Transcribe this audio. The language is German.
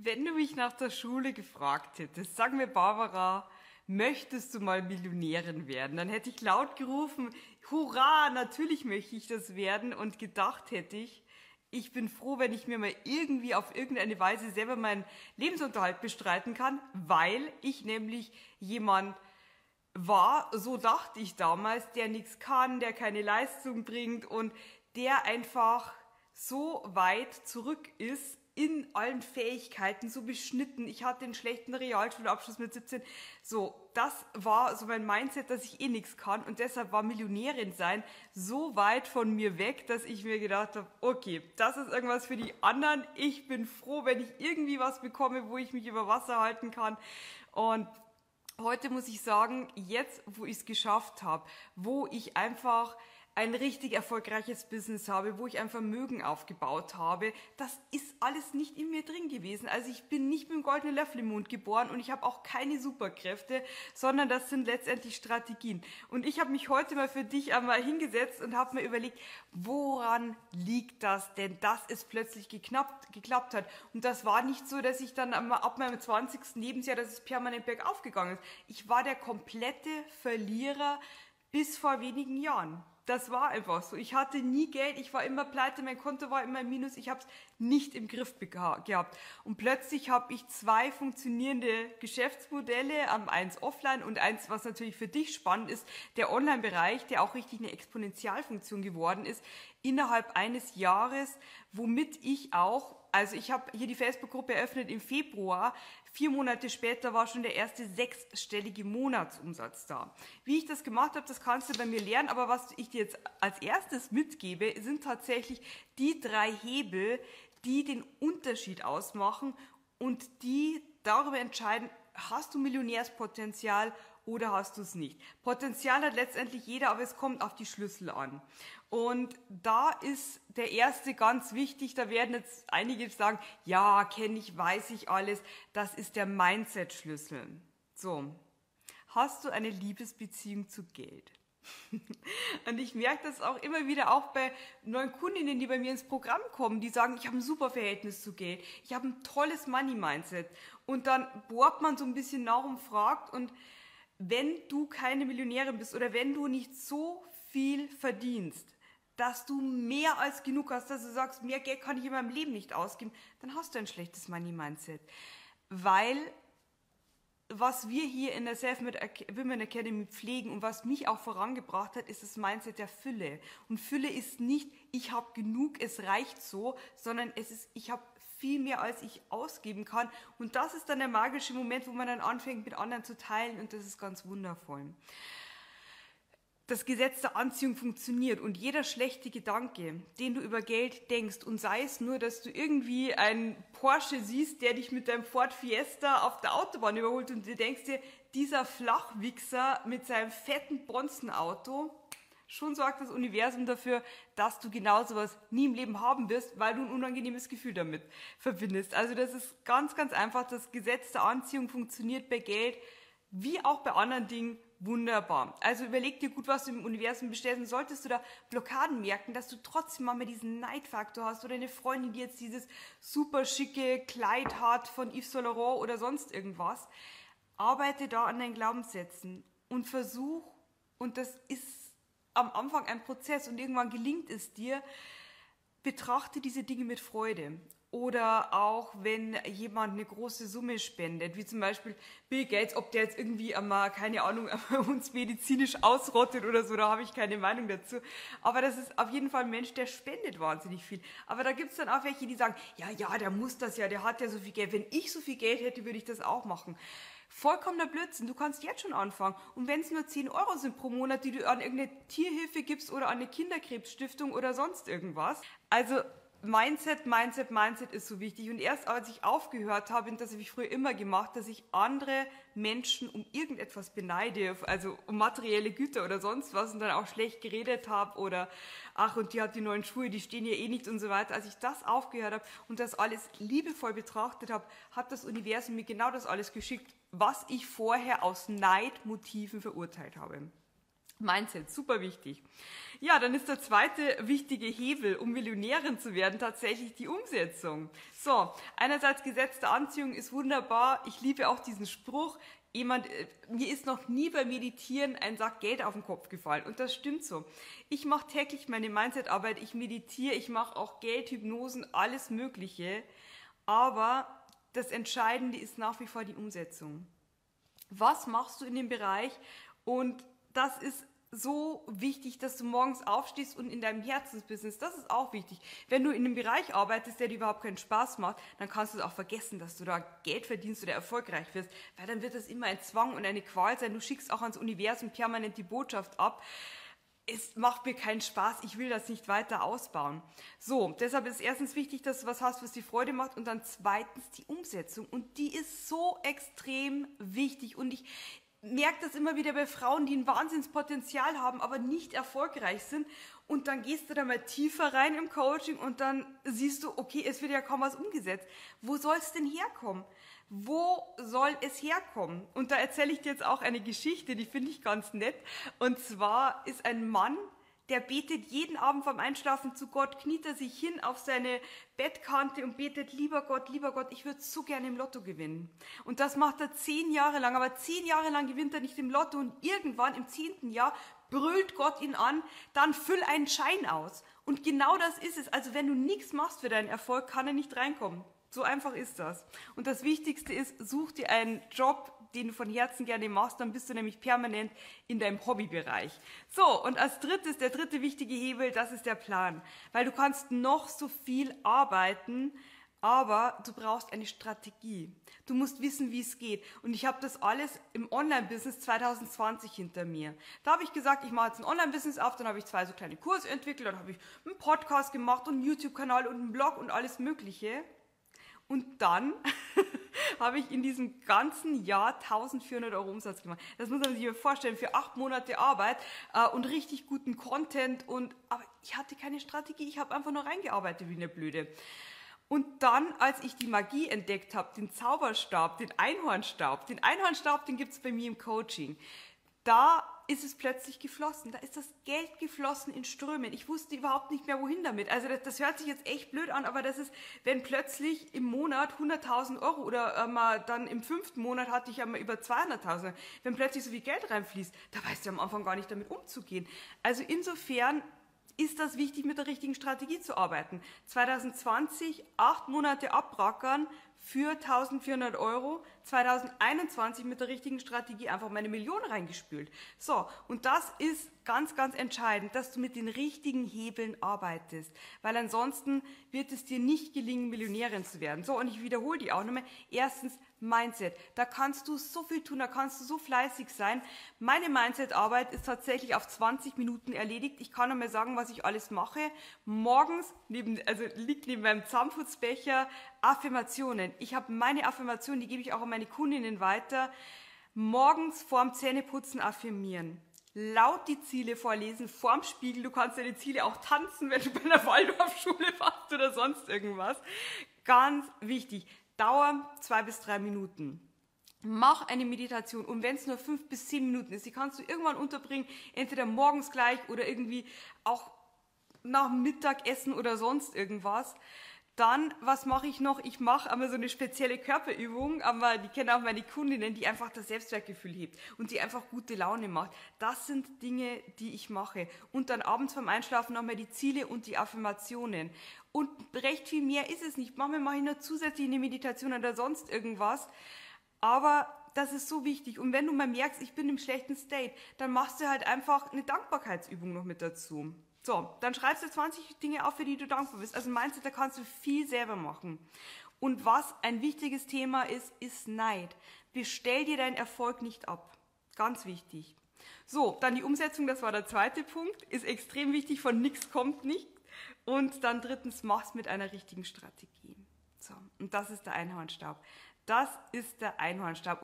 Wenn du mich nach der Schule gefragt hättest, sag mir Barbara, möchtest du mal Millionärin werden? Dann hätte ich laut gerufen, hurra, natürlich möchte ich das werden und gedacht hätte ich, ich bin froh, wenn ich mir mal irgendwie auf irgendeine Weise selber meinen Lebensunterhalt bestreiten kann, weil ich nämlich jemand war, so dachte ich damals, der nichts kann, der keine Leistung bringt und der einfach so weit zurück ist in allen Fähigkeiten so beschnitten. Ich hatte einen schlechten Realschulabschluss mit 17. So, das war so mein Mindset, dass ich eh nichts kann und deshalb war Millionärin sein so weit von mir weg, dass ich mir gedacht habe, okay, das ist irgendwas für die anderen. Ich bin froh, wenn ich irgendwie was bekomme, wo ich mich über Wasser halten kann und Heute muss ich sagen, jetzt, wo ich es geschafft habe, wo ich einfach ein richtig erfolgreiches Business habe, wo ich ein Vermögen aufgebaut habe, das ist alles nicht in mir drin gewesen. Also ich bin nicht mit dem goldenen Löffel im Mund geboren und ich habe auch keine Superkräfte, sondern das sind letztendlich Strategien. Und ich habe mich heute mal für dich einmal hingesetzt und habe mir überlegt, woran liegt das denn, dass es plötzlich geklappt, geklappt hat. Und das war nicht so, dass ich dann ab meinem 20. Lebensjahr, dass es permanent bergauf gegangen ist. Ich war der komplette Verlierer bis vor wenigen Jahren das war einfach so. Ich hatte nie Geld, ich war immer pleite, mein Konto war immer im Minus, ich habe es nicht im Griff gehabt. Und plötzlich habe ich zwei funktionierende Geschäftsmodelle, eins offline und eins, was natürlich für dich spannend ist, der Online-Bereich, der auch richtig eine Exponentialfunktion geworden ist, innerhalb eines Jahres, womit ich auch also ich habe hier die Facebook-Gruppe eröffnet im Februar. Vier Monate später war schon der erste sechsstellige Monatsumsatz da. Wie ich das gemacht habe, das kannst du bei mir lernen. Aber was ich dir jetzt als erstes mitgebe, sind tatsächlich die drei Hebel, die den Unterschied ausmachen und die darüber entscheiden, hast du Millionärspotenzial oder hast du es nicht. Potenzial hat letztendlich jeder, aber es kommt auf die Schlüssel an. Und da ist der erste ganz wichtig, da werden jetzt einige sagen, ja, kenne ich, weiß ich alles, das ist der Mindset-Schlüssel. So, hast du eine Liebesbeziehung zu Geld? Und ich merke das auch immer wieder auch bei neuen Kundinnen, die bei mir ins Programm kommen, die sagen, ich habe ein super Verhältnis zu Geld, ich habe ein tolles Money-Mindset. Und dann bohrt man so ein bisschen nach und fragt und wenn du keine Millionärin bist oder wenn du nicht so viel verdienst, dass du mehr als genug hast, dass du sagst, mehr Geld kann ich in meinem Leben nicht ausgeben, dann hast du ein schlechtes Money-Mindset. Weil was wir hier in der Self-Made Women Academy pflegen und was mich auch vorangebracht hat, ist das Mindset der Fülle. Und Fülle ist nicht, ich habe genug, es reicht so, sondern es ist, ich habe viel mehr, als ich ausgeben kann. Und das ist dann der magische Moment, wo man dann anfängt, mit anderen zu teilen und das ist ganz wundervoll. Das Gesetz der Anziehung funktioniert und jeder schlechte Gedanke, den du über Geld denkst und sei es nur, dass du irgendwie einen Porsche siehst, der dich mit deinem Ford Fiesta auf der Autobahn überholt und du denkst dir, dieser Flachwichser mit seinem fetten Bronzenauto, Schon sorgt das Universum dafür, dass du genau sowas nie im Leben haben wirst, weil du ein unangenehmes Gefühl damit verbindest. Also das ist ganz, ganz einfach. Das Gesetz der Anziehung funktioniert bei Geld wie auch bei anderen Dingen wunderbar. Also überleg dir gut, was du im Universum bestellst und solltest du da Blockaden merken, dass du trotzdem mal diesen Neidfaktor hast oder eine Freundin, die jetzt dieses super schicke Kleid hat von Yves Saint Laurent oder sonst irgendwas, arbeite da an deinen Glaubenssätzen und versuch, und das ist am Anfang ein Prozess und irgendwann gelingt es dir, betrachte diese Dinge mit Freude. Oder auch wenn jemand eine große Summe spendet, wie zum Beispiel Bill Gates, ob der jetzt irgendwie einmal, keine Ahnung, uns medizinisch ausrottet oder so, da habe ich keine Meinung dazu. Aber das ist auf jeden Fall ein Mensch, der spendet wahnsinnig viel. Aber da gibt es dann auch welche, die sagen, ja, ja, der muss das ja, der hat ja so viel Geld. Wenn ich so viel Geld hätte, würde ich das auch machen. Vollkommener Blödsinn. Du kannst jetzt schon anfangen. Und wenn es nur 10 Euro sind pro Monat, die du an irgendeine Tierhilfe gibst oder an eine Kinderkrebsstiftung oder sonst irgendwas. Also Mindset, Mindset, Mindset ist so wichtig. Und erst als ich aufgehört habe, und das habe ich früher immer gemacht, dass ich andere Menschen um irgendetwas beneide, also um materielle Güter oder sonst was und dann auch schlecht geredet habe oder ach, und die hat die neuen Schuhe, die stehen ja eh nicht und so weiter. Als ich das aufgehört habe und das alles liebevoll betrachtet habe, hat das Universum mir genau das alles geschickt, was ich vorher aus Neidmotiven verurteilt habe. Mindset, super wichtig. Ja, dann ist der zweite wichtige Hebel, um Millionärin zu werden, tatsächlich die Umsetzung. So, einerseits Gesetz der Anziehung ist wunderbar. Ich liebe auch diesen Spruch. Jemand, äh, mir ist noch nie beim Meditieren ein Sack Geld auf den Kopf gefallen. Und das stimmt so. Ich mache täglich meine Mindset-Arbeit, ich meditiere, ich mache auch Geldhypnosen, alles Mögliche. Aber das Entscheidende ist nach wie vor die Umsetzung. Was machst du in dem Bereich? Und das ist so wichtig, dass du morgens aufstehst und in deinem Herzensbusiness, das ist auch wichtig. Wenn du in einem Bereich arbeitest, der dir überhaupt keinen Spaß macht, dann kannst du es auch vergessen, dass du da Geld verdienst oder erfolgreich wirst, weil dann wird das immer ein Zwang und eine Qual sein. Du schickst auch ans Universum permanent die Botschaft ab. Es macht mir keinen Spaß, ich will das nicht weiter ausbauen. So, deshalb ist erstens wichtig, dass du was hast, was dir Freude macht und dann zweitens die Umsetzung und die ist so extrem wichtig und ich, merke das immer wieder bei Frauen, die ein Wahnsinnspotenzial haben, aber nicht erfolgreich sind. Und dann gehst du da mal tiefer rein im Coaching und dann siehst du, okay, es wird ja kaum was umgesetzt. Wo soll es denn herkommen? Wo soll es herkommen? Und da erzähle ich dir jetzt auch eine Geschichte, die finde ich ganz nett. Und zwar ist ein Mann, der betet jeden Abend vorm Einschlafen zu Gott, kniet er sich hin auf seine Bettkante und betet, lieber Gott, lieber Gott, ich würde so gerne im Lotto gewinnen. Und das macht er zehn Jahre lang, aber zehn Jahre lang gewinnt er nicht im Lotto und irgendwann im zehnten Jahr brüllt Gott ihn an, dann füll einen Schein aus. Und genau das ist es. Also wenn du nichts machst für deinen Erfolg, kann er nicht reinkommen. So einfach ist das. Und das Wichtigste ist, such dir einen Job, den du von Herzen gerne machst, dann bist du nämlich permanent in deinem Hobbybereich. So, und als drittes, der dritte wichtige Hebel, das ist der Plan. Weil du kannst noch so viel arbeiten, aber du brauchst eine Strategie. Du musst wissen, wie es geht. Und ich habe das alles im Online-Business 2020 hinter mir. Da habe ich gesagt, ich mache jetzt ein Online-Business auf, dann habe ich zwei so kleine Kurse entwickelt, dann habe ich einen Podcast gemacht und einen YouTube-Kanal und einen Blog und alles Mögliche. Und dann habe ich in diesem ganzen Jahr 1400 Euro Umsatz gemacht. Das muss man sich vorstellen, für acht Monate Arbeit äh, und richtig guten Content. Und, aber ich hatte keine Strategie, ich habe einfach nur reingearbeitet wie eine Blöde. Und dann, als ich die Magie entdeckt habe, den Zauberstab, den Einhornstab, den Einhornstab, den gibt es bei mir im Coaching, da ist es plötzlich geflossen. Da ist das Geld geflossen in Strömen. Ich wusste überhaupt nicht mehr, wohin damit. Also das, das hört sich jetzt echt blöd an, aber das ist, wenn plötzlich im Monat 100.000 Euro oder äh, dann im fünften Monat hatte ich ja mal über 200.000, wenn plötzlich so viel Geld reinfließt, da weißt du am Anfang gar nicht damit umzugehen. Also insofern ist das wichtig, mit der richtigen Strategie zu arbeiten. 2020 acht Monate abbrackern, für 1400 Euro 2021 mit der richtigen Strategie einfach meine Million reingespült. So, und das ist ganz, ganz entscheidend, dass du mit den richtigen Hebeln arbeitest, weil ansonsten wird es dir nicht gelingen, Millionärin zu werden. So, und ich wiederhole die auch nochmal. Erstens, Mindset. Da kannst du so viel tun, da kannst du so fleißig sein. Meine Mindset-Arbeit ist tatsächlich auf 20 Minuten erledigt. Ich kann nochmal sagen, was ich alles mache. Morgens, neben, also liegt neben meinem Zahnputzbecher Affirmationen. Ich habe meine Affirmationen, die gebe ich auch an meine Kundinnen weiter. Morgens vorm Zähneputzen affirmieren laut die Ziele vorlesen vorm Spiegel. Du kannst deine Ziele auch tanzen, wenn du bei einer Waldorfschule warst oder sonst irgendwas. Ganz wichtig. Dauer zwei bis drei Minuten. Mach eine Meditation und wenn es nur fünf bis zehn Minuten ist, die kannst du irgendwann unterbringen, entweder morgens gleich oder irgendwie auch nach Mittagessen oder sonst irgendwas. Dann, was mache ich noch? Ich mache einmal so eine spezielle Körperübung, aber die kennen auch meine Kundinnen, die einfach das Selbstwertgefühl hebt und die einfach gute Laune macht. Das sind Dinge, die ich mache. Und dann abends beim Einschlafen nochmal die Ziele und die Affirmationen. Und recht viel mehr ist es nicht. Manchmal mache ich nur zusätzlich eine Meditation oder sonst irgendwas. Aber das ist so wichtig. Und wenn du mal merkst, ich bin im schlechten State, dann machst du halt einfach eine Dankbarkeitsübung noch mit dazu. So, dann schreibst du 20 Dinge auf, für die du dankbar bist. Also meinst du, da kannst du viel selber machen. Und was ein wichtiges Thema ist, ist Neid. Bestell dir deinen Erfolg nicht ab. Ganz wichtig. So, dann die Umsetzung, das war der zweite Punkt, ist extrem wichtig, von nichts kommt nicht. Und dann drittens, mach's mit einer richtigen Strategie. So, und das ist der Einhornstab. Das ist der Einhornstab.